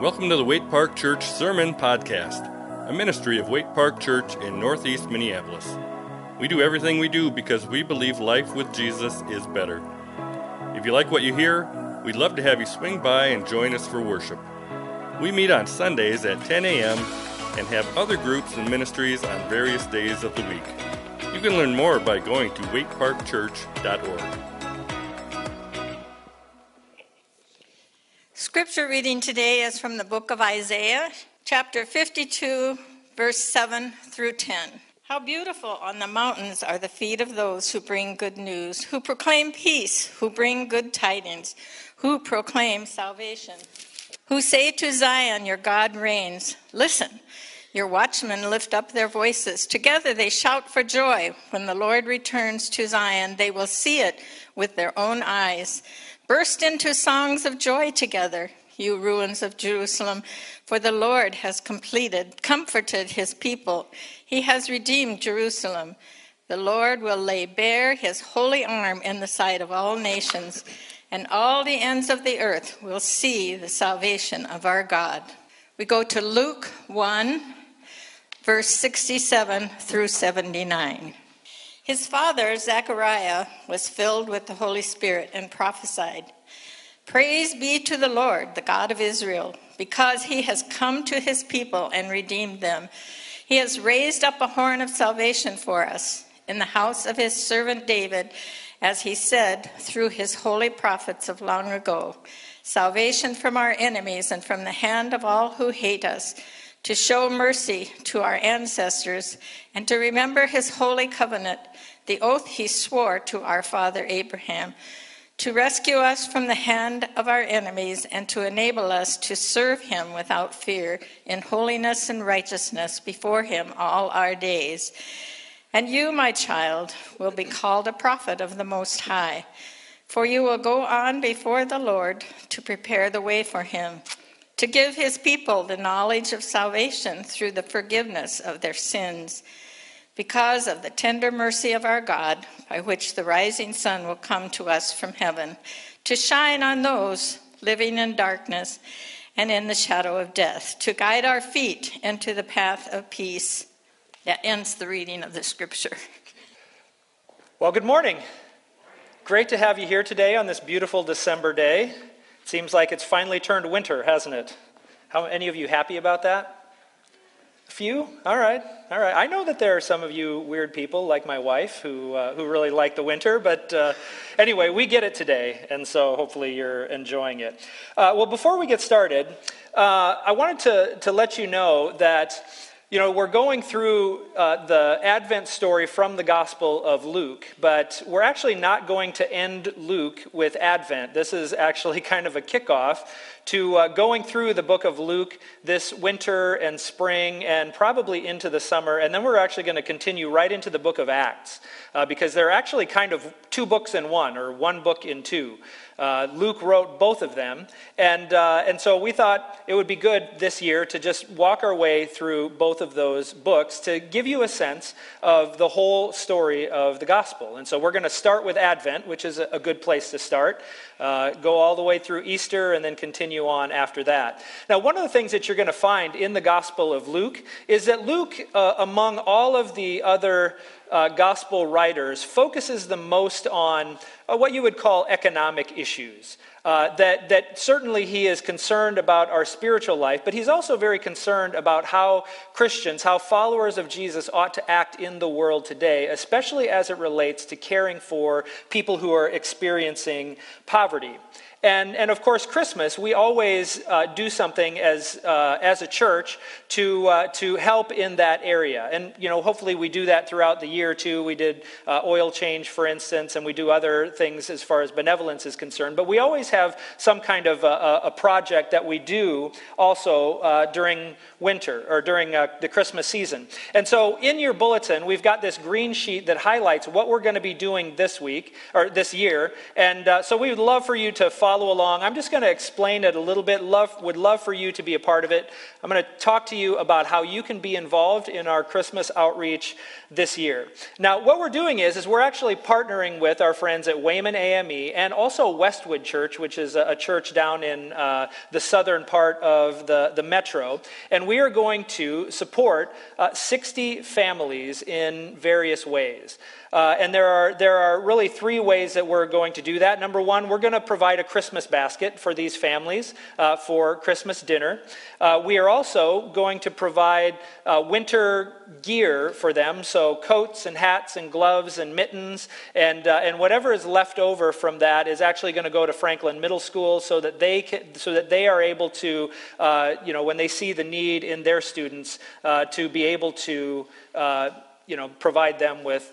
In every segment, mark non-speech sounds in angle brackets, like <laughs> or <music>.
Welcome to the Waite Park Church Sermon Podcast, a ministry of Waite Park Church in Northeast Minneapolis. We do everything we do because we believe life with Jesus is better. If you like what you hear, we'd love to have you swing by and join us for worship. We meet on Sundays at 10 a.m. and have other groups and ministries on various days of the week. You can learn more by going to waiteparkchurch.org. Scripture reading today is from the book of Isaiah, chapter 52, verse 7 through 10. How beautiful on the mountains are the feet of those who bring good news, who proclaim peace, who bring good tidings, who proclaim salvation, who say to Zion, Your God reigns. Listen, your watchmen lift up their voices. Together they shout for joy. When the Lord returns to Zion, they will see it with their own eyes. Burst into songs of joy together, you ruins of Jerusalem, for the Lord has completed, comforted his people. He has redeemed Jerusalem. The Lord will lay bare his holy arm in the sight of all nations, and all the ends of the earth will see the salvation of our God. We go to Luke 1, verse 67 through 79. His father, Zechariah, was filled with the Holy Spirit and prophesied Praise be to the Lord, the God of Israel, because he has come to his people and redeemed them. He has raised up a horn of salvation for us in the house of his servant David, as he said through his holy prophets of long ago salvation from our enemies and from the hand of all who hate us to show mercy to our ancestors, and to remember his holy covenant, the oath he swore to our father Abraham, to rescue us from the hand of our enemies, and to enable us to serve him without fear in holiness and righteousness before him all our days. And you, my child, will be called a prophet of the Most High, for you will go on before the Lord to prepare the way for him to give his people the knowledge of salvation through the forgiveness of their sins, because of the tender mercy of our God, by which the rising sun will come to us from heaven, to shine on those living in darkness and in the shadow of death, to guide our feet into the path of peace. That ends the reading of the scripture. Well, good morning. Great to have you here today on this beautiful December day. Seems like it's finally turned winter, hasn't it? How any of you happy about that? A few? All right, all right. I know that there are some of you weird people like my wife who, uh, who really like the winter, but uh, anyway, we get it today, and so hopefully you're enjoying it. Uh, well, before we get started, uh, I wanted to, to let you know that you know, we're going through uh, the Advent story from the Gospel of Luke, but we're actually not going to end Luke with Advent. This is actually <laughs> kind of a kickoff to uh, going through the book of Luke this winter and spring and probably into the summer. And then we're actually going to continue right into the book of Acts uh, because they're actually kind of two books in one or one book in two. Uh, Luke wrote both of them. And, uh, and so we thought it would be good this year to just walk our way through both of those books to give you a sense of the whole story of the gospel. And so we're going to start with Advent, which is a good place to start, uh, go all the way through Easter, and then continue on after that. Now, one of the things that you're going to find in the gospel of Luke is that Luke, uh, among all of the other uh, gospel writers focuses the most on uh, what you would call economic issues. Uh, that, that certainly he is concerned about our spiritual life, but he's also very concerned about how Christians, how followers of Jesus ought to act in the world today, especially as it relates to caring for people who are experiencing poverty. And, and of course, Christmas, we always uh, do something as, uh, as a church to, uh, to help in that area. And, you know, hopefully we do that throughout the year too. We did uh, oil change, for instance, and we do other things as far as benevolence is concerned. But we always have some kind of a, a project that we do also uh, during winter or during uh, the Christmas season. And so in your bulletin, we've got this green sheet that highlights what we're going to be doing this week or this year. And so we would love for you to follow along. I'm just going to explain it a little bit. Love, would love for you to be a part of it. I'm going to talk to you about how you can be involved in our Christmas outreach this year. Now, what we're doing is, is we're actually partnering with our friends at Wayman AME and also Westwood Church, which is a, a church down in uh, the southern part of the, the metro. And we are going to support uh, 60 families in various ways. Uh, and there are, there are really three ways that we're going to do that. Number one, we're going to provide a Christmas basket for these families uh, for Christmas dinner. Uh, we are also going to provide uh, winter gear for them, so coats and hats and gloves and mittens, and, uh, and whatever is left over from that is actually going to go to Franklin Middle School so that they, can, so that they are able to, uh, you know, when they see the need in their students, to be able to, you know, provide them with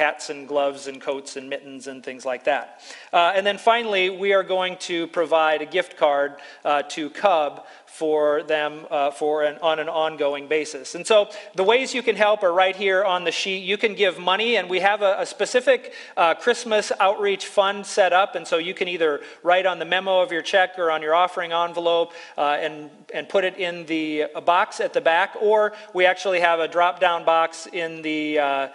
hats and gloves and coats and mittens and things like that. Uh, and then finally, we are going to provide a gift card uh, to Cub for them uh, for an, on an ongoing basis. And so the ways you can help are right here on the sheet. You can give money, and we have a, a specific uh, Christmas outreach fund set up. And so you can either write on the memo of your check or on your offering envelope uh, and, and put it in the box at the back, or we actually have a drop down box in the, uh,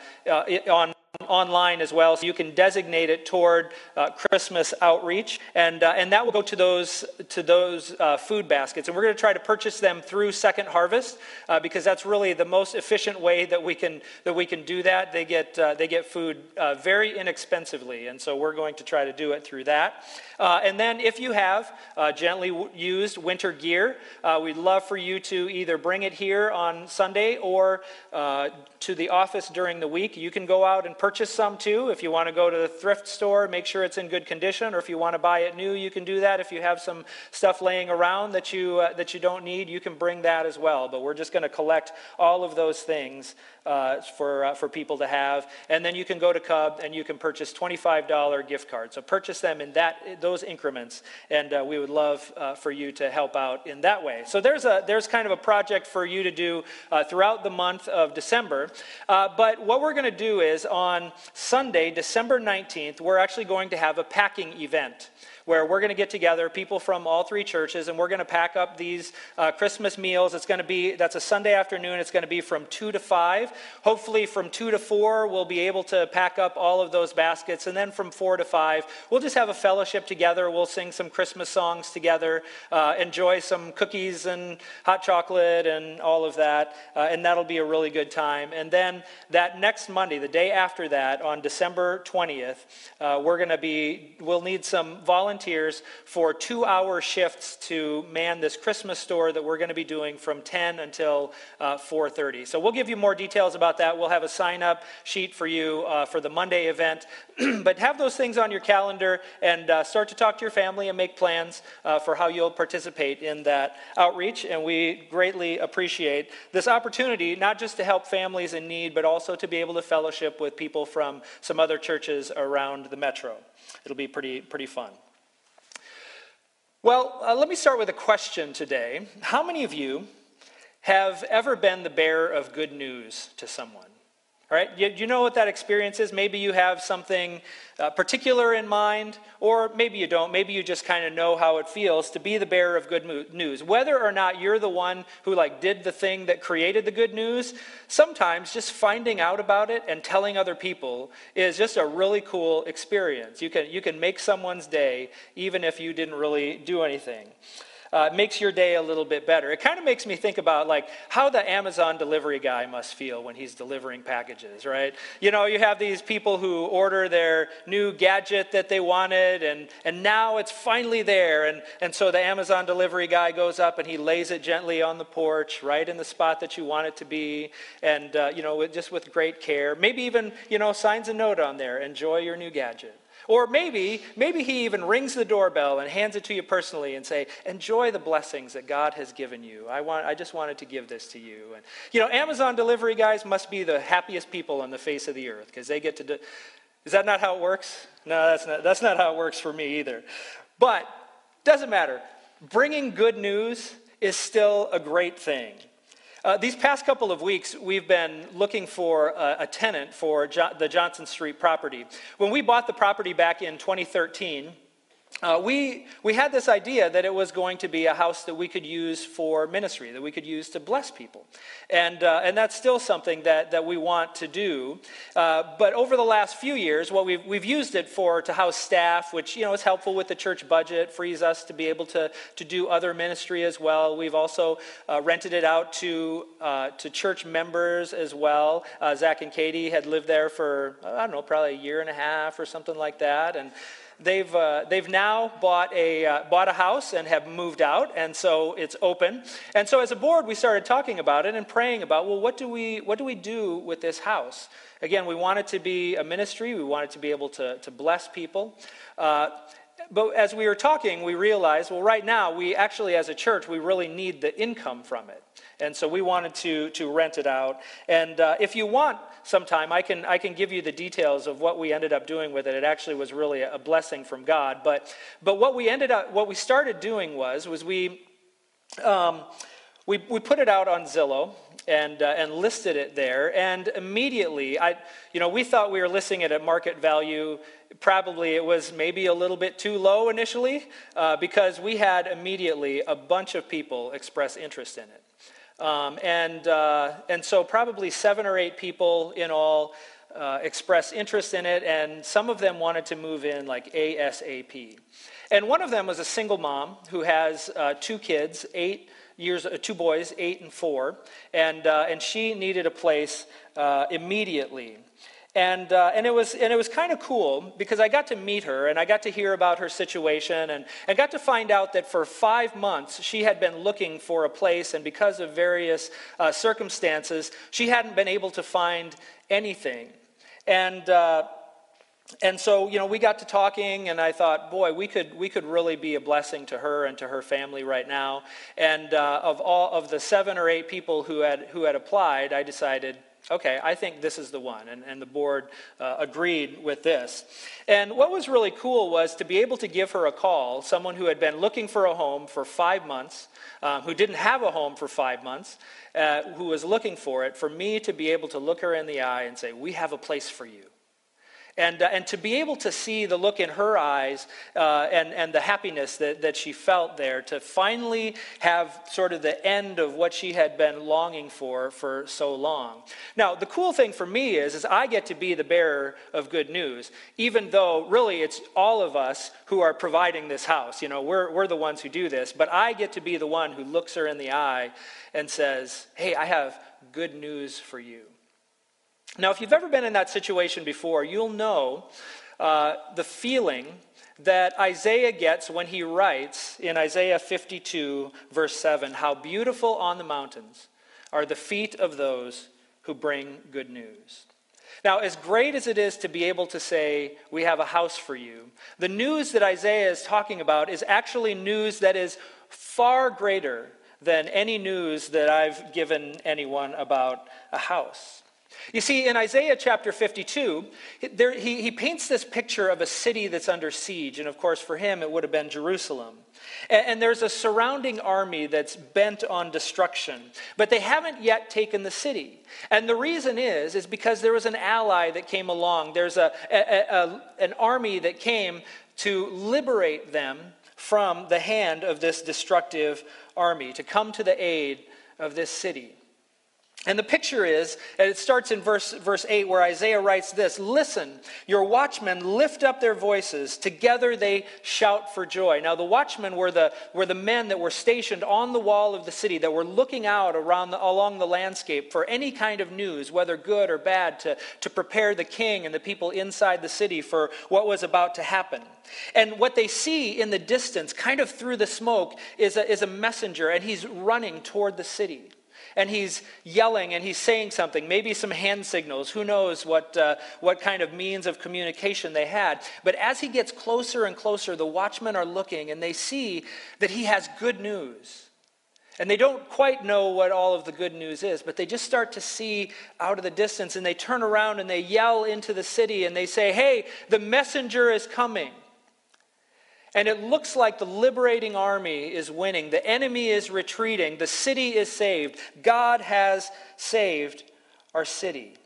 on online as well, so you can designate it toward uh, Christmas outreach, and uh, and that will go to those to those uh, food baskets. And we're going to try to purchase them through Second Harvest uh, because that's really the most efficient way that we can that we can do that. They get uh, they get food uh, very inexpensively, and so we're going to try to do it through that. and then, if you have gently used winter gear, we'd love for you to either bring it here on Sunday or to the office during the week. You can go out and purchase some too. If you want to go to the thrift store, make sure it's in good condition, or if you want to buy it new, you can do that. If you have some stuff laying around that you, uh, that you don't need, you can bring that as well. But we're just going to collect all of those things uh, for, uh, for people to have. And then you can go to Cub and you can purchase $25 gift cards. So purchase them in that, those increments, and uh, we would love uh, for you to help out in that way. So there's, a, there's kind of a project for you to do uh, throughout the month of December. Uh, but what we're going to do is on Sunday, December 19th, we're actually going to have a packing event where we're going to get together, people from all three churches, and we're going to pack up these uh, Christmas meals. It's going to be, that's a Sunday afternoon. It's going to be from 2 to 5. Hopefully, from 2 to 4, we'll be able to pack up all of those baskets. And then from 4 to 5, we'll just have a fellowship together. We'll sing some Christmas songs together, uh, enjoy some cookies and hot chocolate and all of that. Uh, and that'll be a really good time. And then that next Monday, the day after that, on December 20th, uh, we're going to be, we'll need some volunteers volunteers for two hour shifts to man this Christmas store that we're going to be doing from 10 until uh, 4.30. So we'll give you more details about that. We'll have a sign up sheet for you uh, for the Monday event. <clears throat> but have those things on your calendar and uh, start to talk to your family and make plans uh, for how you'll participate in that outreach. And we greatly appreciate this opportunity, not just to help families in need, but also to be able to fellowship with people from some other churches around the metro. It'll be pretty, pretty fun. Well, uh, let me start with a question today. How many of you have ever been the bearer of good news to someone? All right, you, you know what that experience is? Maybe you have something uh, particular in mind, or maybe you don't. Maybe you just kind of know how it feels to be the bearer of good news. Whether or not you're the one who like did the thing that created the good news, sometimes just finding out about it and telling other people is just a really cool experience. You can you can make someone's day even if you didn't really do anything uh, makes your day a little bit better. It kind of makes me think about like how the Amazon delivery guy must feel when he's delivering packages, right? You know, you have these people who order their new gadget that they wanted, and, and now it's finally there. And, and so the Amazon delivery guy goes up and he lays it gently on the porch, right in the spot that you want it to be, and, uh, you know, just with great care. Maybe even, you know, signs a note on there enjoy your new gadget. Or maybe, maybe he even rings the doorbell and hands it to you personally and say, enjoy the blessings that God has given you. I, want, I just wanted to give this to you. And, you know, Amazon delivery guys must be the happiest people on the face of the earth because they get to do, is that not how it works? No, that's not, that's not how it works for me either. But doesn't matter. Bringing good news is still a great thing. Uh, these past couple of weeks, we've been looking for a, a tenant for jo- the Johnson Street property. When we bought the property back in 2013, uh, we, we had this idea that it was going to be a house that we could use for ministry, that we could use to bless people. And, uh, and that's still something that, that we want to do. Uh, but over the last few years, what we've, we've used it for to house staff, which you know, is helpful with the church budget, frees us to be able to, to do other ministry as well. We've also uh, rented it out to, uh, to church members as well. Uh, Zach and Katie had lived there for, I don't know, probably a year and a half or something like that. And they've, uh, they've now bought a, uh, bought a house and have moved out, and so it's open. And so as a board, we started talking about it and praying about, well, what do we, what do, we do with this house? Again, we want it to be a ministry, we want it to be able to, to bless people. Uh, but as we were talking, we realized, well, right now, we actually, as a church, we really need the income from it. And so we wanted to, to rent it out. And uh, if you want sometime, I can, I can give you the details of what we ended up doing with it. It actually was really a blessing from God. But, but what we ended up, what we started doing was, was we, um, we, we put it out on Zillow and, uh, and listed it there. And immediately, I, you know, we thought we were listing it at market value. Probably it was maybe a little bit too low initially uh, because we had immediately a bunch of people express interest in it. Um, and, uh, and so, probably seven or eight people in all uh, expressed interest in it, and some of them wanted to move in like ASAP. And one of them was a single mom who has uh, two kids, eight years, uh, two boys, eight and four, and, uh, and she needed a place uh, immediately. And, uh, and it was, and it was kind of cool because I got to meet her and I got to hear about her situation and, and got to find out that for five months she had been looking for a place, and because of various uh, circumstances, she hadn't been able to find anything. And, uh, and so, you know, we got to talking, and I thought, boy, we could, we could really be a blessing to her and to her family right now. And uh, of all of the seven or eight people who had, who had applied, I decided, okay, I think this is the one. And, and the board uh, agreed with this. And what was really cool was to be able to give her a call, someone who had been looking for a home for five months, um, who didn't have a home for five months, uh, who was looking for it, for me to be able to look her in the eye and say, We have a place for you. And, uh, and to be able to see the look in her eyes uh, and, and the happiness that, that she felt there, to finally have sort of the end of what she had been longing for for so long. Now, the cool thing for me is, is I get to be the bearer of good news, even though really it's all of us who are providing this house. You know, we're, we're the ones who do this, but I get to be the one who looks her in the eye and says, hey, I have good news for you. Now, if you've ever been in that situation before, you'll know uh, the feeling that Isaiah gets when he writes in Isaiah 52, verse 7, How beautiful on the mountains are the feet of those who bring good news. Now, as great as it is to be able to say, We have a house for you, the news that Isaiah is talking about is actually news that is far greater than any news that I've given anyone about a house. You see, in Isaiah chapter 52, there, he, he paints this picture of a city that's under siege. And of course, for him, it would have been Jerusalem. And, and there's a surrounding army that's bent on destruction. But they haven't yet taken the city. And the reason is, is because there was an ally that came along. There's a, a, a an army that came to liberate them from the hand of this destructive army, to come to the aid of this city. And the picture is, and it starts in verse, verse 8, where Isaiah writes this Listen, your watchmen lift up their voices. Together they shout for joy. Now, the watchmen were the, were the men that were stationed on the wall of the city, that were looking out around the, along the landscape for any kind of news, whether good or bad, to, to prepare the king and the people inside the city for what was about to happen. And what they see in the distance, kind of through the smoke, is a, is a messenger, and he's running toward the city and he's yelling and he's saying something, maybe some hand signals. Who knows what, uh, what kind of means of communication they had. But as he gets closer and closer, the watchmen are looking and they see that he has good news. And they don't quite know what all of the good news is, but they just start to see out of the distance and they turn around and they yell into the city and they say, Hey, the messenger is coming. And it looks like the liberating army is winning. The enemy is retreating. The city is saved. God has saved our city.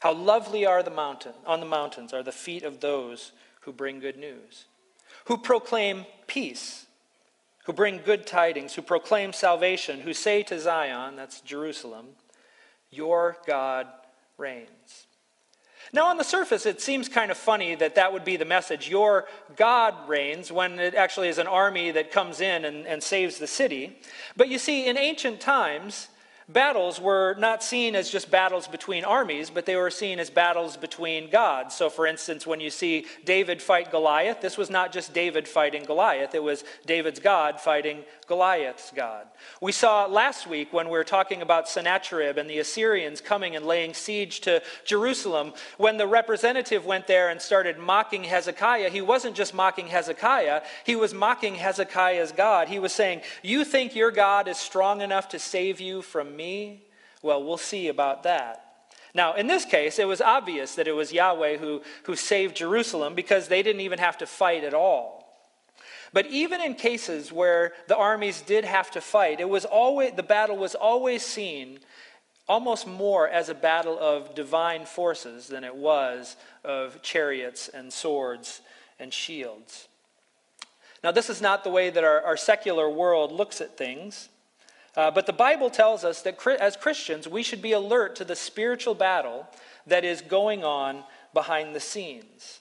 How lovely are the mountain on the mountains are the feet of those who bring good news, who proclaim peace, who bring good tidings, who proclaim salvation, who say to Zion, that's Jerusalem, your God reigns. Now, on the surface, it seems kind of funny that that would be the message. Your God reigns, when it actually is an army that comes in and, and saves the city. But you see, in ancient times, battles were not seen as just battles between armies, but they were seen as battles between gods. So, for instance, when you see David fight Goliath, this was not just David fighting Goliath, it was David's God fighting Goliath's God. We saw last week when we were talking about Sennacherib and the Assyrians coming and laying siege to Jerusalem, when the representative went there and started mocking Hezekiah, he wasn't just mocking Hezekiah, he was mocking Hezekiah's God. He was saying, You think your God is strong enough to save you from me? Well, we'll see about that. Now, in this case, it was obvious that it was Yahweh who, who saved Jerusalem because they didn't even have to fight at all. But even in cases where the armies did have to fight, it was always, the battle was always seen almost more as a battle of divine forces than it was of chariots and swords and shields. Now, this is not the way that our, our secular world looks at things. Uh, but the Bible tells us that as Christians, we should be alert to the spiritual battle that is going on behind the scenes.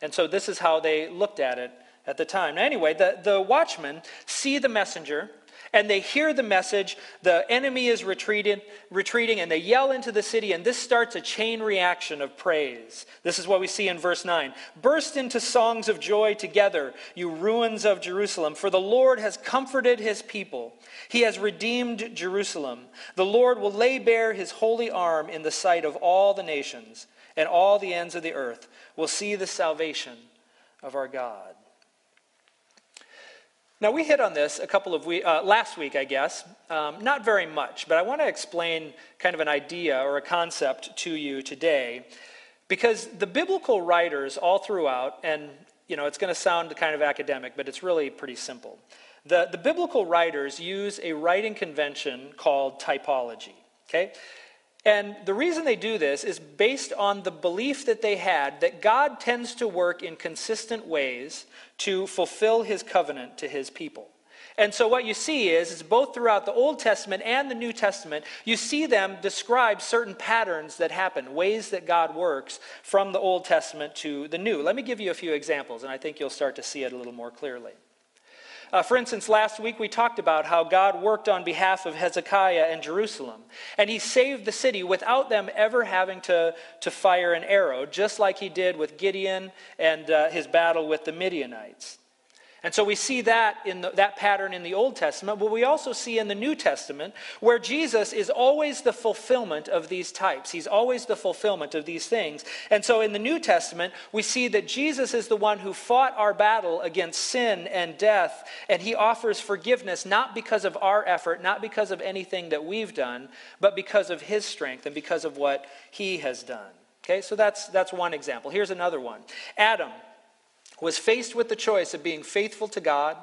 And so this is how they looked at it at the time. Anyway, the, the watchmen see the messenger and they hear the message. The enemy is retreating, retreating, and they yell into the city, and this starts a chain reaction of praise. This is what we see in verse 9. Burst into songs of joy together, you ruins of Jerusalem, for the Lord has comforted his people. He has redeemed Jerusalem. The Lord will lay bare his holy arm in the sight of all the nations, and all the ends of the earth will see the salvation of our God. Now, we hit on this a couple of weeks, uh, last week, I guess. Um, not very much, but I want to explain kind of an idea or a concept to you today. Because the biblical writers all throughout, and you know, it's going to sound kind of academic, but it's really pretty simple. The, the biblical writers use a writing convention called typology. Okay? And the reason they do this is based on the belief that they had that God tends to work in consistent ways to fulfill his covenant to his people. And so what you see is, is both throughout the Old Testament and the New Testament, you see them describe certain patterns that happen, ways that God works from the Old Testament to the New. Let me give you a few examples, and I think you'll start to see it a little more clearly. Uh, for instance, last week we talked about how God worked on behalf of Hezekiah and Jerusalem, and he saved the city without them ever having to, to fire an arrow, just like he did with Gideon and uh, his battle with the Midianites. And so we see that in the, that pattern in the Old Testament, but we also see in the New Testament where Jesus is always the fulfillment of these types. He's always the fulfillment of these things. And so in the New Testament, we see that Jesus is the one who fought our battle against sin and death, and he offers forgiveness not because of our effort, not because of anything that we've done, but because of his strength and because of what he has done. Okay, so that's, that's one example. Here's another one Adam was faced with the choice of being faithful to God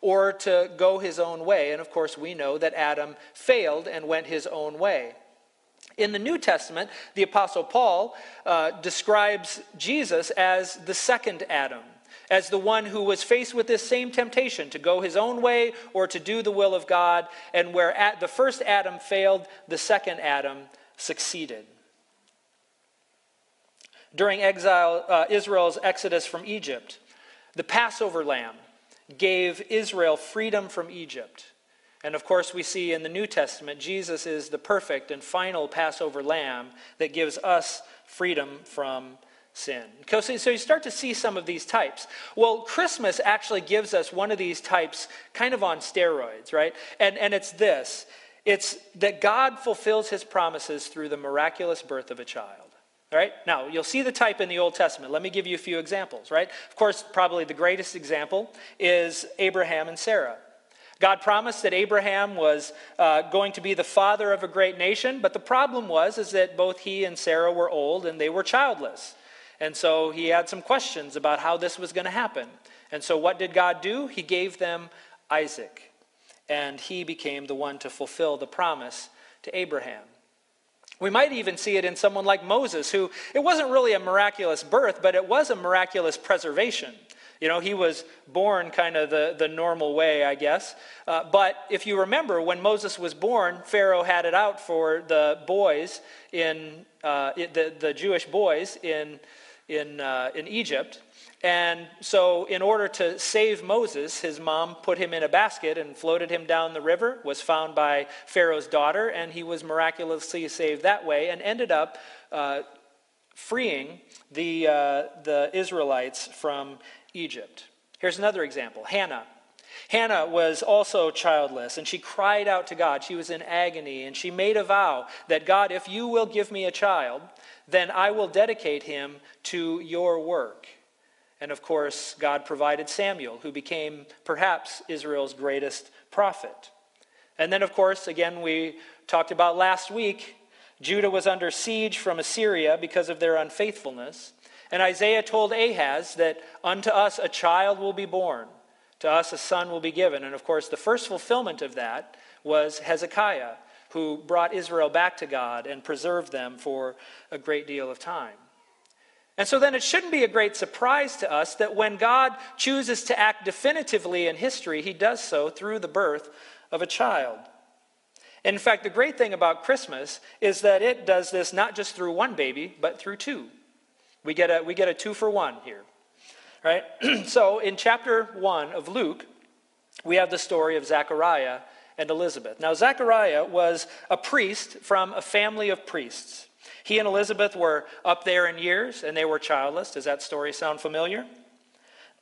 or to go his own way. And of course, we know that Adam failed and went his own way. In the New Testament, the Apostle Paul uh, describes Jesus as the second Adam, as the one who was faced with this same temptation to go his own way or to do the will of God. And where the first Adam failed, the second Adam succeeded. During exile, uh, Israel's exodus from Egypt, the Passover lamb gave Israel freedom from Egypt. And of course, we see in the New Testament, Jesus is the perfect and final Passover lamb that gives us freedom from sin. So you start to see some of these types. Well, Christmas actually gives us one of these types kind of on steroids, right? And, and it's this it's that God fulfills his promises through the miraculous birth of a child. Right? Now, you'll see the type in the Old Testament. Let me give you a few examples, right? Of course, probably the greatest example is Abraham and Sarah. God promised that Abraham was uh, going to be the father of a great nation, but the problem was is that both he and Sarah were old and they were childless. And so he had some questions about how this was going to happen. And so what did God do? He gave them Isaac, and he became the one to fulfill the promise to Abraham. We might even see it in someone like Moses, who it wasn't really a miraculous birth, but it was a miraculous preservation. You know, he was born kind of the, the normal way, I guess. Uh, but if you remember, when Moses was born, Pharaoh had it out for the boys in, uh, the, the Jewish boys in, in, uh, in Egypt. And so, in order to save Moses, his mom put him in a basket and floated him down the river, was found by Pharaoh's daughter, and he was miraculously saved that way and ended up uh, freeing the, uh, the Israelites from Egypt. Here's another example Hannah. Hannah was also childless, and she cried out to God. She was in agony, and she made a vow that God, if you will give me a child, then I will dedicate him to your work. And of course, God provided Samuel, who became perhaps Israel's greatest prophet. And then, of course, again, we talked about last week, Judah was under siege from Assyria because of their unfaithfulness. And Isaiah told Ahaz that unto us a child will be born, to us a son will be given. And of course, the first fulfillment of that was Hezekiah, who brought Israel back to God and preserved them for a great deal of time. And so then it shouldn't be a great surprise to us that when God chooses to act definitively in history, he does so through the birth of a child. In fact, the great thing about Christmas is that it does this not just through one baby, but through two. We get a, we get a two for one here. Right? <clears throat> so in chapter 1 of Luke, we have the story of Zechariah and Elizabeth. Now, Zechariah was a priest from a family of priests. He and Elizabeth were up there in years and they were childless. Does that story sound familiar?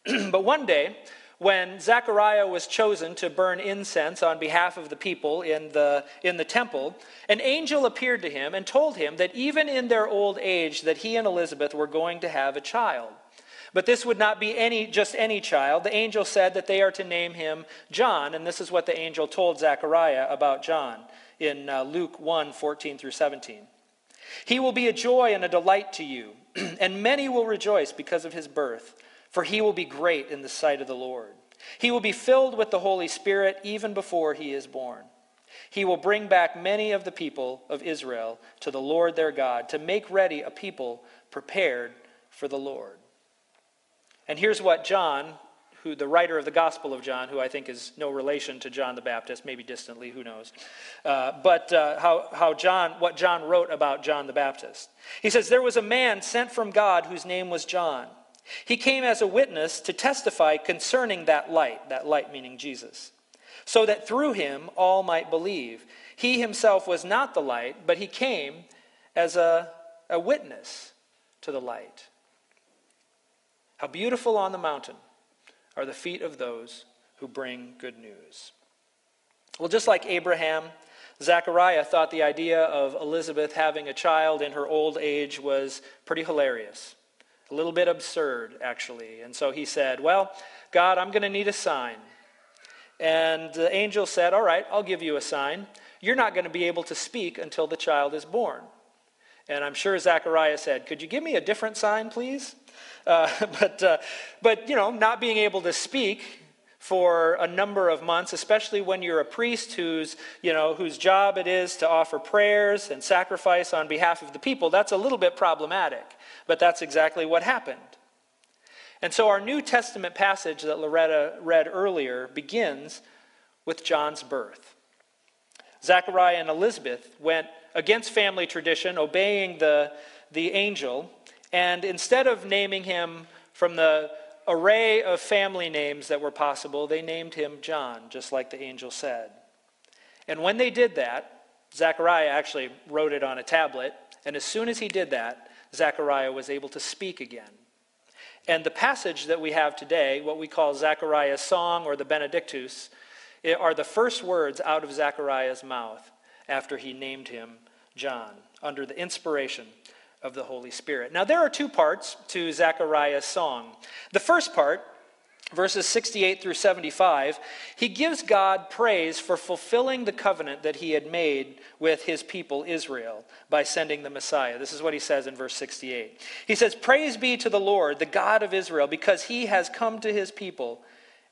<clears throat> but one day, when Zechariah was chosen to burn incense on behalf of the people in the, in the temple, an angel appeared to him and told him that even in their old age that he and Elizabeth were going to have a child. But this would not be any just any child. The angel said that they are to name him John, and this is what the angel told Zechariah about John in uh, Luke 1 14 through 17. He will be a joy and a delight to you, <clears throat> and many will rejoice because of his birth for he will be great in the sight of the Lord. He will be filled with the Holy Spirit even before he is born. He will bring back many of the people of Israel to the Lord their God to make ready a people prepared for the Lord. And here's what John, who the writer of the Gospel of John, who I think is no relation to John the Baptist, maybe distantly, who knows, uh, but uh, how, how John, what John wrote about John the Baptist. He says, There was a man sent from God whose name was John. He came as a witness to testify concerning that light, that light meaning Jesus, so that through him all might believe. He himself was not the light, but he came as a, a witness to the light. How beautiful on the mountain are the feet of those who bring good news. Well, just like Abraham, Zechariah thought the idea of Elizabeth having a child in her old age was pretty hilarious. A little bit absurd, actually. And so he said, Well, God, I'm going to need a sign. And the angel said, All right, I'll give you a sign. You're not going to be able to speak until the child is born. And I'm sure Zechariah said, Could you give me a different sign, please? Uh, <laughs> but, uh, but, you know, not being able to speak for a number of months, especially when you're a priest whose, you know, whose job it is to offer prayers and sacrifice on behalf of the people, that's a little bit problematic. But that's exactly what happened. And so our New Testament passage that Loretta read earlier begins with John's birth. Zechariah and Elizabeth went against family tradition, obeying the, the angel, and instead of naming him from the array of family names that were possible, they named him John, just like the angel said. And when they did that, Zechariah actually wrote it on a tablet, and as soon as he did that, Zechariah was able to speak again. And the passage that we have today, what we call Zechariah's song or the Benedictus, are the first words out of Zechariah's mouth after he named him John, under the inspiration of the Holy Spirit. Now, there are two parts to Zechariah's song. The first part verses 68 through 75, he gives God praise for fulfilling the covenant that he had made with his people Israel by sending the Messiah. This is what he says in verse 68. He says, Praise be to the Lord, the God of Israel, because he has come to his people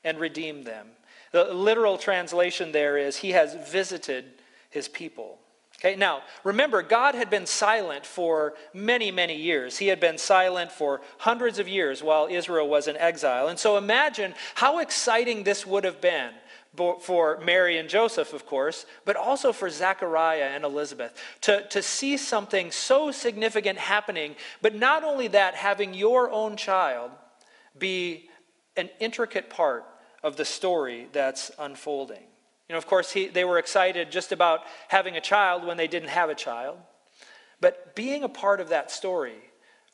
and redeemed them. The literal translation there is, He has visited his people. Okay, now remember, God had been silent for many, many years. He had been silent for hundreds of years while Israel was in exile. And so imagine how exciting this would have been for Mary and Joseph, of course, but also for Zechariah and Elizabeth to, to see something so significant happening, but not only that, having your own child be an intricate part of the story that's unfolding. Know, of course, he, they were excited just about having a child when they didn't have a child. But being a part of that story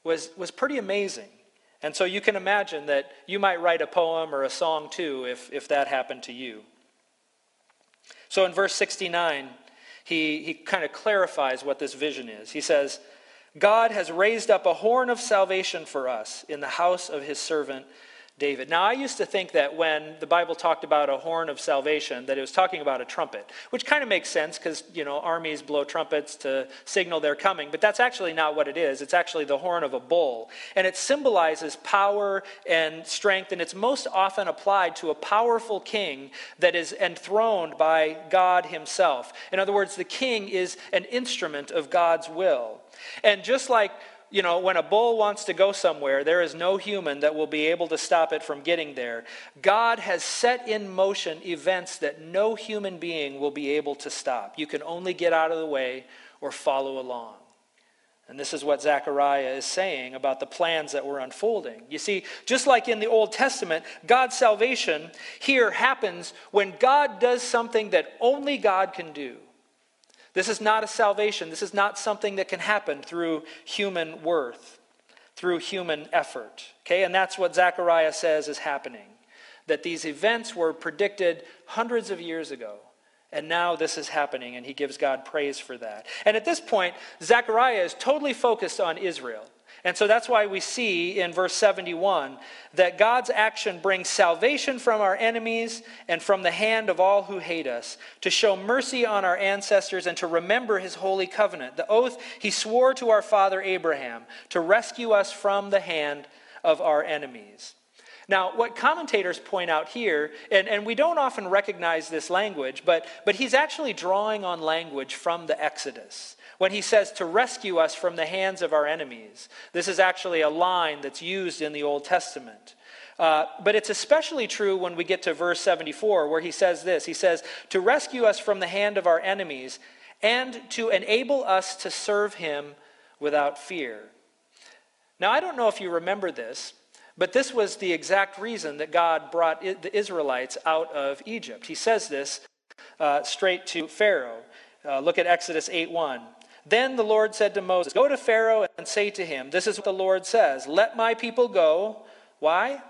was, was pretty amazing. And so you can imagine that you might write a poem or a song too if, if that happened to you. So in verse 69, he, he kind of clarifies what this vision is. He says, God has raised up a horn of salvation for us in the house of his servant David. Now, I used to think that when the Bible talked about a horn of salvation, that it was talking about a trumpet, which kind of makes sense because, you know, armies blow trumpets to signal they're coming. But that's actually not what it is. It's actually the horn of a bull. And it symbolizes power and strength, and it's most often applied to a powerful king that is enthroned by God himself. In other words, the king is an instrument of God's will. And just like you know, when a bull wants to go somewhere, there is no human that will be able to stop it from getting there. God has set in motion events that no human being will be able to stop. You can only get out of the way or follow along. And this is what Zechariah is saying about the plans that were unfolding. You see, just like in the Old Testament, God's salvation here happens when God does something that only God can do. This is not a salvation. This is not something that can happen through human worth, through human effort. Okay, and that's what Zechariah says is happening. That these events were predicted hundreds of years ago. And now this is happening, and he gives God praise for that. And at this point, Zechariah is totally focused on Israel. And so that's why we see in verse 71 that God's action brings salvation from our enemies and from the hand of all who hate us, to show mercy on our ancestors and to remember his holy covenant, the oath he swore to our father Abraham, to rescue us from the hand of our enemies. Now, what commentators point out here, and, and we don't often recognize this language, but, but he's actually drawing on language from the Exodus when he says to rescue us from the hands of our enemies. This is actually a line that's used in the Old Testament. Uh, but it's especially true when we get to verse 74, where he says this He says, To rescue us from the hand of our enemies and to enable us to serve him without fear. Now, I don't know if you remember this, but this was the exact reason that God brought the Israelites out of Egypt. He says this uh, straight to Pharaoh. Uh, look at Exodus 8 1. Then the Lord said to Moses, Go to Pharaoh and say to him, This is what the Lord says Let my people go. Why?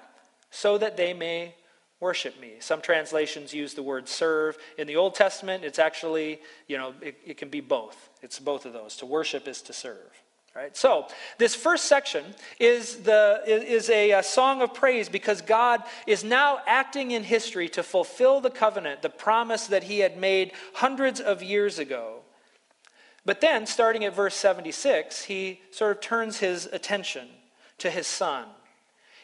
So that they may worship me. Some translations use the word serve. In the Old Testament, it's actually, you know, it, it can be both. It's both of those. To worship is to serve. Right? So, this first section is, the, is a, a, song of praise because God is now acting in history to fulfill the covenant, the promise that He had made hundreds of years ago. But then, starting at verse 76, he sort of turns his attention to his son.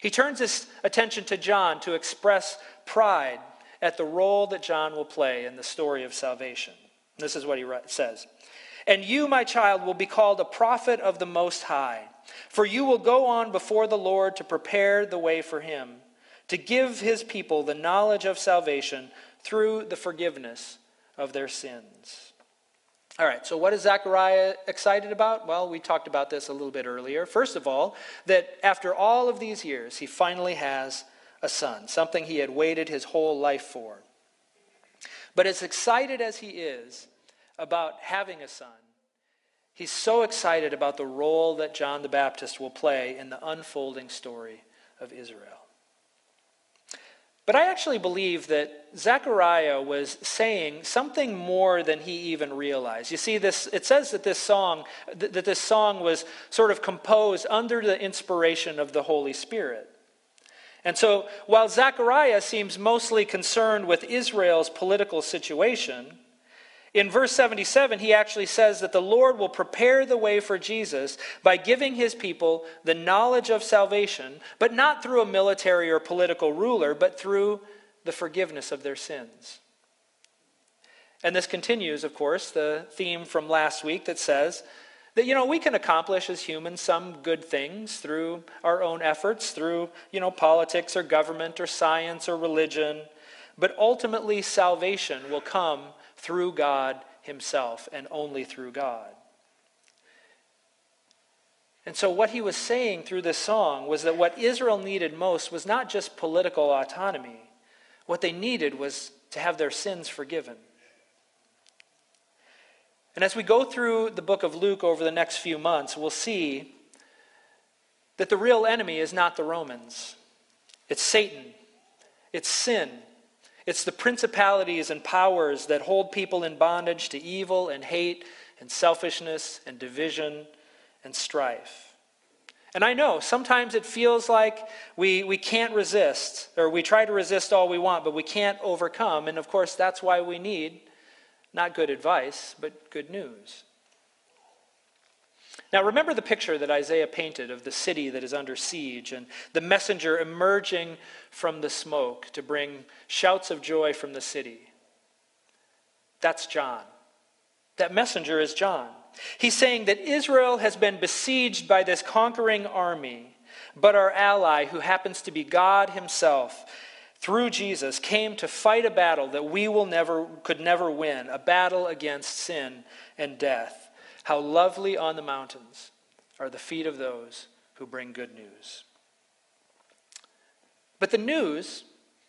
He turns his attention to John to express pride at the role that John will play in the story of salvation. This is what he says And you, my child, will be called a prophet of the Most High, for you will go on before the Lord to prepare the way for him, to give his people the knowledge of salvation through the forgiveness of their sins. All right, so what is Zechariah excited about? Well, we talked about this a little bit earlier. First of all, that after all of these years, he finally has a son, something he had waited his whole life for. But as excited as he is about having a son, he's so excited about the role that John the Baptist will play in the unfolding story of Israel. But I actually believe that Zechariah was saying something more than he even realized. You see, this it says that this song that this song was sort of composed under the inspiration of the Holy Spirit. And so, while Zechariah seems mostly concerned with Israel's political situation, in verse 77, he actually says that the Lord will prepare the way for Jesus by giving his people the knowledge of salvation, but not through a military or political ruler, but through the forgiveness of their sins. And this continues, of course, the theme from last week that says that, you know, we can accomplish as humans some good things through our own efforts, through, you know, politics or government or science or religion. But ultimately, salvation will come through God Himself and only through God. And so, what he was saying through this song was that what Israel needed most was not just political autonomy, what they needed was to have their sins forgiven. And as we go through the book of Luke over the next few months, we'll see that the real enemy is not the Romans, it's Satan, it's sin. It's the principalities and powers that hold people in bondage to evil and hate and selfishness and division and strife. And I know sometimes it feels like we, we can't resist, or we try to resist all we want, but we can't overcome. And of course, that's why we need not good advice, but good news. Now, remember the picture that Isaiah painted of the city that is under siege and the messenger emerging from the smoke to bring shouts of joy from the city. That's John. That messenger is John. He's saying that Israel has been besieged by this conquering army, but our ally, who happens to be God Himself, through Jesus came to fight a battle that we will never could never win, a battle against sin and death. How lovely on the mountains are the feet of those who bring good news. But the news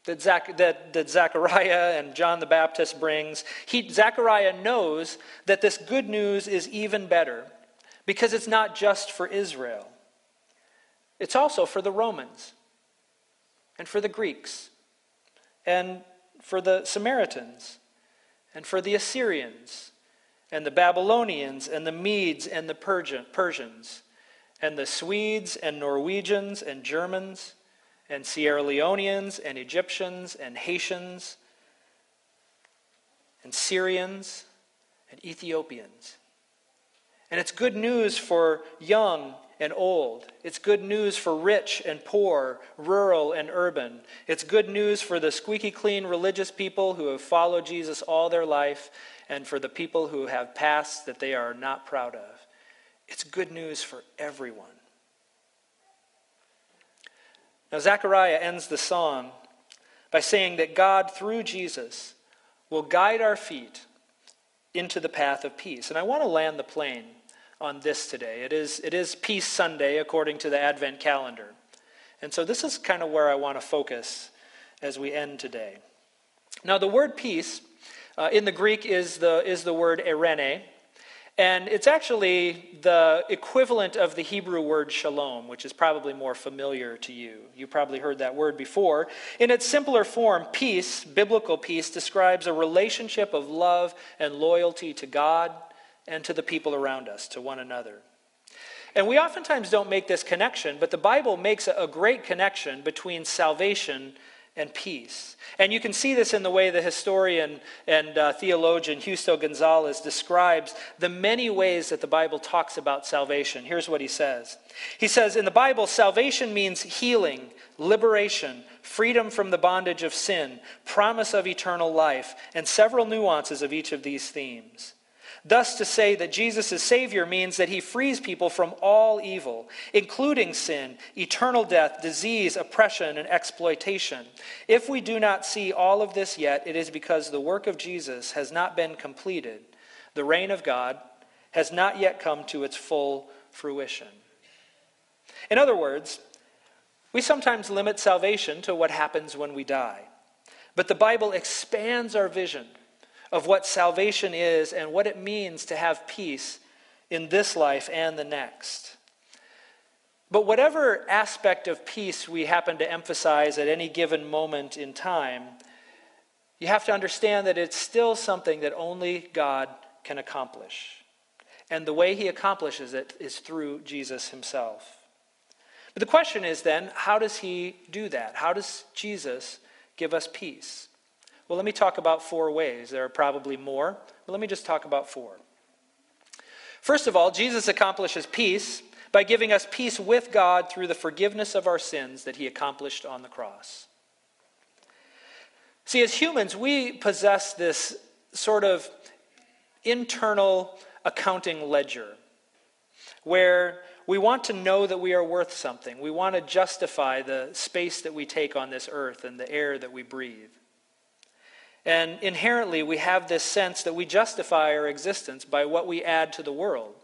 that, Zach, that, that Zechariah and John the Baptist brings, he, Zechariah knows that this good news is even better because it's not just for Israel. It's also for the Romans and for the Greeks and for the Samaritans and for the Assyrians and the Babylonians and the Medes and the Persians and the Swedes and Norwegians and Germans and Sierra Leoneans and Egyptians and Haitians and Syrians and Ethiopians. And it's good news for young and old. It's good news for rich and poor, rural and urban. It's good news for the squeaky clean religious people who have followed Jesus all their life and for the people who have pasts that they are not proud of. It's good news for everyone. Now, Zechariah ends the song by saying that God, through Jesus, will guide our feet into the path of peace. And I want to land the plane on this today. It is, it is Peace Sunday according to the Advent calendar. And so this is kind of where I want to focus as we end today. Now, the word peace uh, in the Greek is the, is the word eirene. and it's actually the equivalent of the Hebrew word shalom, which is probably more familiar to you. You probably heard that word before. In its simpler form, peace, biblical peace, describes a relationship of love and loyalty to God and to the people around us, to one another. And we oftentimes don't make this connection, but the Bible makes a great connection between salvation and peace. And you can see this in the way the historian and uh, theologian Justo Gonzalez describes the many ways that the Bible talks about salvation. Here's what he says He says, In the Bible, salvation means healing, liberation, freedom from the bondage of sin, promise of eternal life, and several nuances of each of these themes. Thus, to say that Jesus is Savior means that he frees people from all evil, including sin, eternal death, disease, oppression, and exploitation. If we do not see all of this yet, it is because the work of Jesus has not been completed. The reign of God has not yet come to its full fruition. In other words, we sometimes limit salvation to what happens when we die. But the Bible expands our vision of what salvation is and what it means to have peace in this life and the next. But whatever aspect of peace we happen to emphasize at any given moment in time, you have to understand that it's still something that only God can accomplish. And the way he accomplishes it is through Jesus himself. But the question is then, how does he do that? How does Jesus give us peace? Well, let me talk about four ways. There are probably more, but let me just talk about four. First of all, Jesus accomplishes peace by giving us peace with God through the forgiveness of our sins that he accomplished on the cross. See, as humans, we possess this sort of internal accounting ledger where we want to know that we are worth something. We want to justify the space that we take on this earth and the air that we breathe. And inherently, we have this sense that we justify our existence by what we add to the world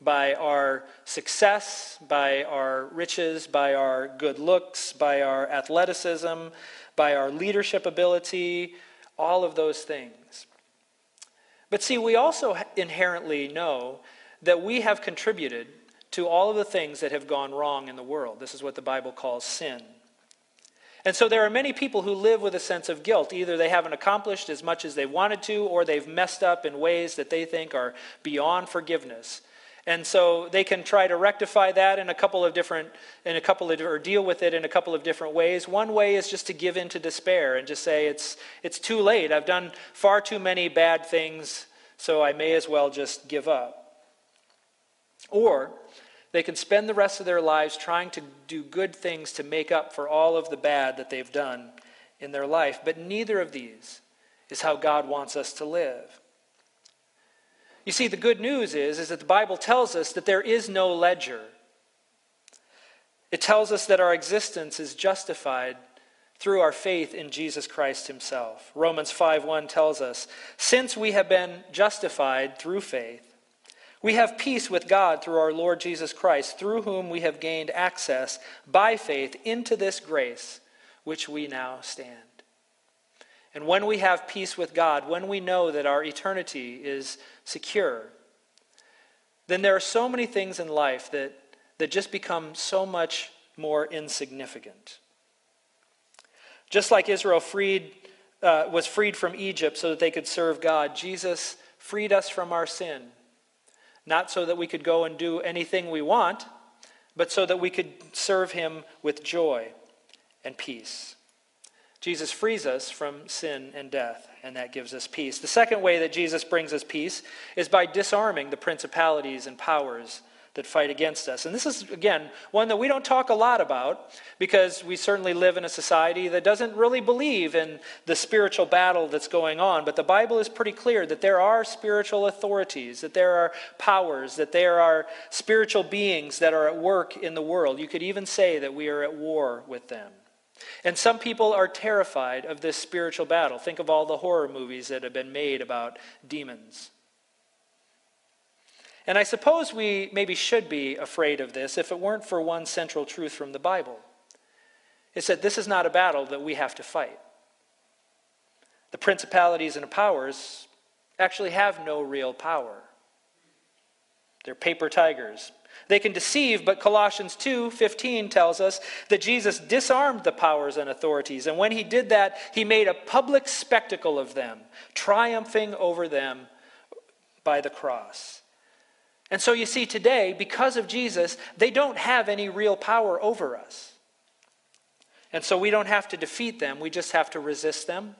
by our success, by our riches, by our good looks, by our athleticism, by our leadership ability, all of those things. But see, we also inherently know that we have contributed to all of the things that have gone wrong in the world. This is what the Bible calls sin. And so there are many people who live with a sense of guilt. Either they haven't accomplished as much as they wanted to, or they've messed up in ways that they think are beyond forgiveness. And so they can try to rectify that in a couple of different, in a couple of, or deal with it in a couple of different ways. One way is just to give in to despair and just say, it's, it's too late. I've done far too many bad things, so I may as well just give up. Or they can spend the rest of their lives trying to do good things to make up for all of the bad that they've done in their life. But neither of these is how God wants us to live. You see, the good news is, is that the Bible tells us that there is no ledger. It tells us that our existence is justified through our faith in Jesus Christ himself. Romans 5:1 tells us, "Since we have been justified through faith, we have peace with God through our Lord Jesus Christ, through whom we have gained access by faith into this grace which we now stand." And when we have peace with God, when we know that our eternity is secure, then there are so many things in life that, that just become so much more insignificant. Just like Israel freed, uh, was freed from Egypt so that they could serve God, Jesus freed us from our sin. Not so that we could go and do anything we want, but so that we could serve Him with joy and peace. Jesus frees us from sin and death, and that gives us peace. The second way that Jesus brings us peace is by disarming the principalities and powers that fight against us. And this is, again, one that we don't talk a lot about because we certainly live in a society that doesn't really believe in the spiritual battle that's going on. But the Bible is pretty clear that there are spiritual authorities, that there are powers, that there are spiritual beings that are at work in the world. You could even say that we are at war with them. And some people are terrified of this spiritual battle. Think of all the horror movies that have been made about demons. And I suppose we maybe should be afraid of this if it weren't for one central truth from the Bible. It's that this is not a battle that we have to fight. The principalities and powers actually have no real power. They're paper tigers, they can deceive, but Colossians 2:15 tells us that Jesus disarmed the powers and authorities, and when he did that, he made a public spectacle of them, triumphing over them by the cross. And so you see today, because of Jesus, they don't have any real power over us. And so we don't have to defeat them, we just have to resist them.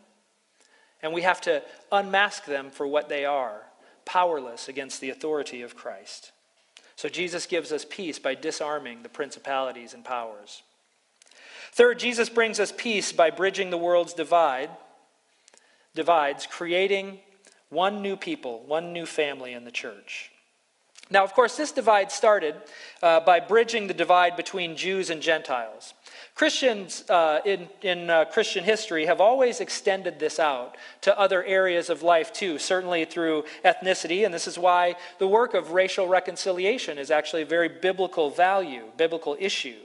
And we have to unmask them for what they are, powerless against the authority of Christ. So Jesus gives us peace by disarming the principalities and powers. Third, Jesus brings us peace by bridging the world's divide, divides, creating one new people, one new family in the church. Now, of course, this divide started uh, by bridging the divide between Jews and Gentiles. Christians uh, in, in uh, Christian history have always extended this out to other areas of life too, certainly through ethnicity, and this is why the work of racial reconciliation is actually a very biblical value, biblical issue.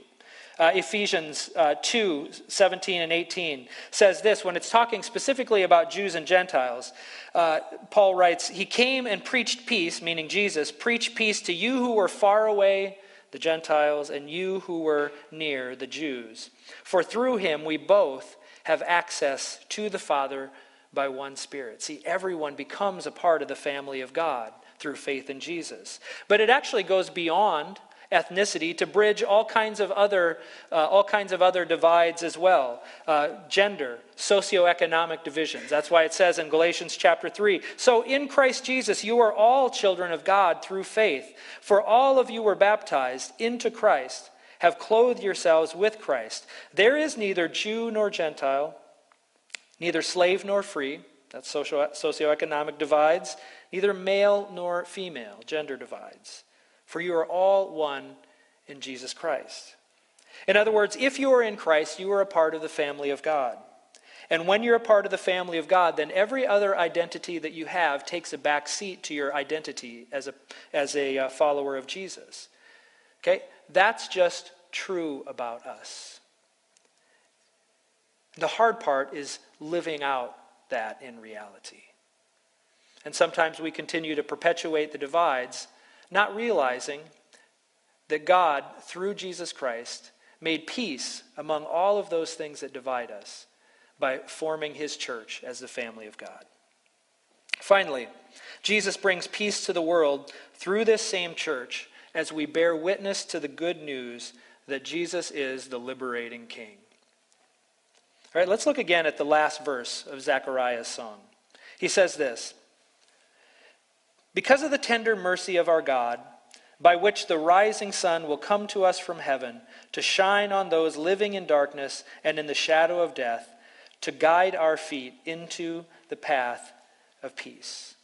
Uh, Ephesians uh, 2 17 and 18 says this when it's talking specifically about Jews and Gentiles. Uh, Paul writes, He came and preached peace, meaning Jesus, preached peace to you who were far away the Gentiles, and you who were near, the Jews. For through him we both have access to the Father by one Spirit. See, everyone becomes a part of the family of God through faith in Jesus. But it actually goes beyond ethnicity to bridge all kinds of other, uh, all kinds of other divides as well. Uh, gender, socioeconomic divisions. That's why it says in Galatians chapter 3 So in Christ Jesus, you are all children of God through faith. For all of you were baptized into Christ, have clothed yourselves with Christ. There is neither Jew nor Gentile, neither slave nor free that's socio- socioeconomic divides, neither male nor female, gender divides. For you are all one in Jesus Christ. In other words, if you are in Christ, you are a part of the family of God. And when you're a part of the family of God, then every other identity that you have takes a back seat to your identity as a, as a uh, follower of Jesus. Okay? That's just true about us. The hard part is living out that in reality. And sometimes we continue to perpetuate the divides, not realizing that God, through Jesus Christ, made peace among all of those things that divide us by forming his church as the family of God. Finally, Jesus brings peace to the world through this same church as we bear witness to the good news that Jesus is the liberating king. All right, let's look again at the last verse of Zechariah's song. He says this Because of the tender mercy of our God, by which the rising sun will come to us from heaven to shine on those living in darkness and in the shadow of death, to guide our feet into the path of peace.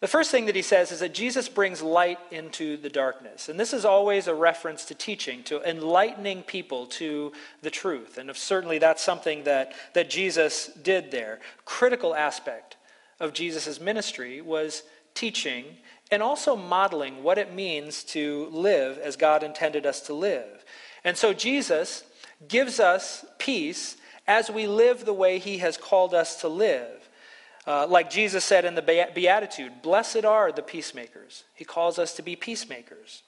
The first thing that he says is that Jesus brings light into the darkness. And this is always a reference to teaching, to enlightening people to the truth. And certainly that's something that, that Jesus did there. Critical aspect of Jesus' ministry was teaching and also modeling what it means to live as God intended us to live. And so Jesus gives us peace as we live the way he has called us to live. Uh, like Jesus said in the Beatitude, blessed are the peacemakers. He calls us to be peacemakers.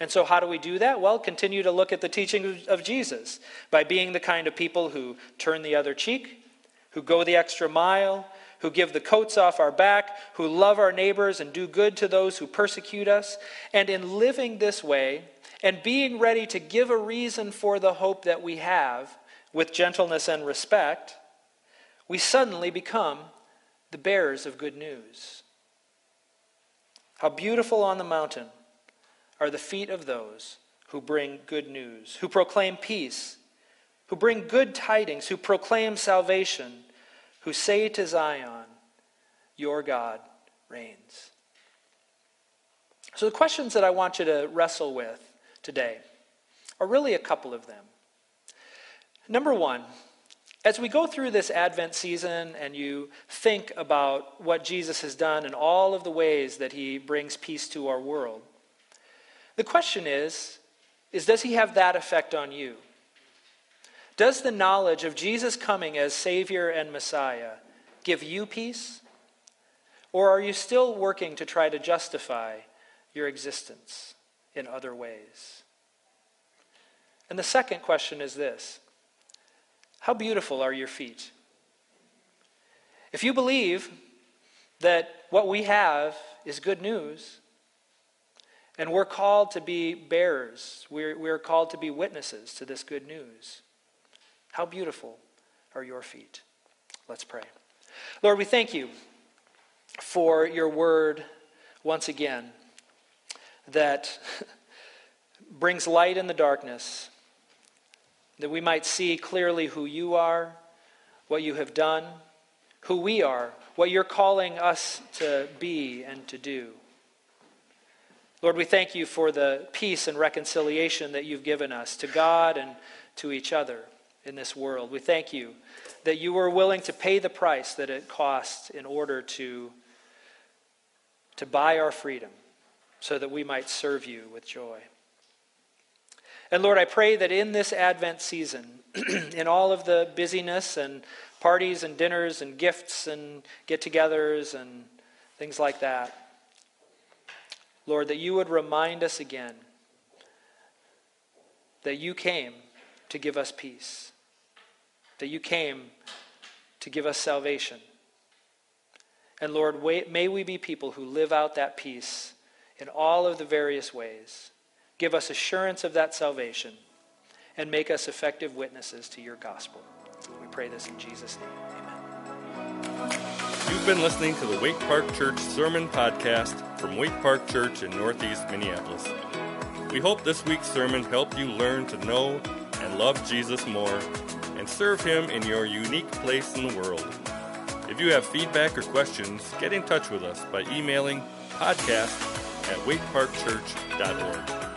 And so, how do we do that? Well, continue to look at the teaching of Jesus by being the kind of people who turn the other cheek, who go the extra mile, who give the coats off our back, who love our neighbors and do good to those who persecute us. And in living this way and being ready to give a reason for the hope that we have with gentleness and respect, we suddenly become the bearers of good news. How beautiful on the mountain are the feet of those who bring good news, who proclaim peace, who bring good tidings, who proclaim salvation who say to Zion, Your God reigns. So, the questions that I want you to wrestle with today are really a couple of them. Number one, as we go through this Advent season and you think about what Jesus has done and all of the ways that he brings peace to our world, the question is, is does he have that effect on you? Does the knowledge of Jesus coming as Savior and Messiah give you peace? Or are you still working to try to justify your existence in other ways? And the second question is this How beautiful are your feet? If you believe that what we have is good news, and we're called to be bearers, we're, we're called to be witnesses to this good news. How beautiful are your feet. Let's pray. Lord, we thank you for your word once again that <laughs> brings light in the darkness, that we might see clearly who you are, what you have done, who we are, what you're calling us to be and to do. Lord, we thank you for the peace and reconciliation that you've given us to God and to each other in this world. We thank you that you were willing to pay the price that it cost in order to, to buy our freedom so that we might serve you with joy. And Lord, I pray that in this Advent season, <clears throat> in all of the busyness and parties and dinners and gifts and get togethers and things like that, Lord, that you would remind us again that you came to give us peace that you came to give us salvation. And Lord, may we be people who live out that peace in all of the various ways. Give us assurance of that salvation and make us effective witnesses to your gospel. We pray this in Jesus' name. Amen. You've been listening to the Waite Park Church Sermon Podcast from Waite Park Church in Northeast Minneapolis. We hope this week's sermon helped you learn to know and love Jesus more and serve Him in your unique place in the world. If you have feedback or questions, get in touch with us by emailing podcast at waiteparkchurch.org.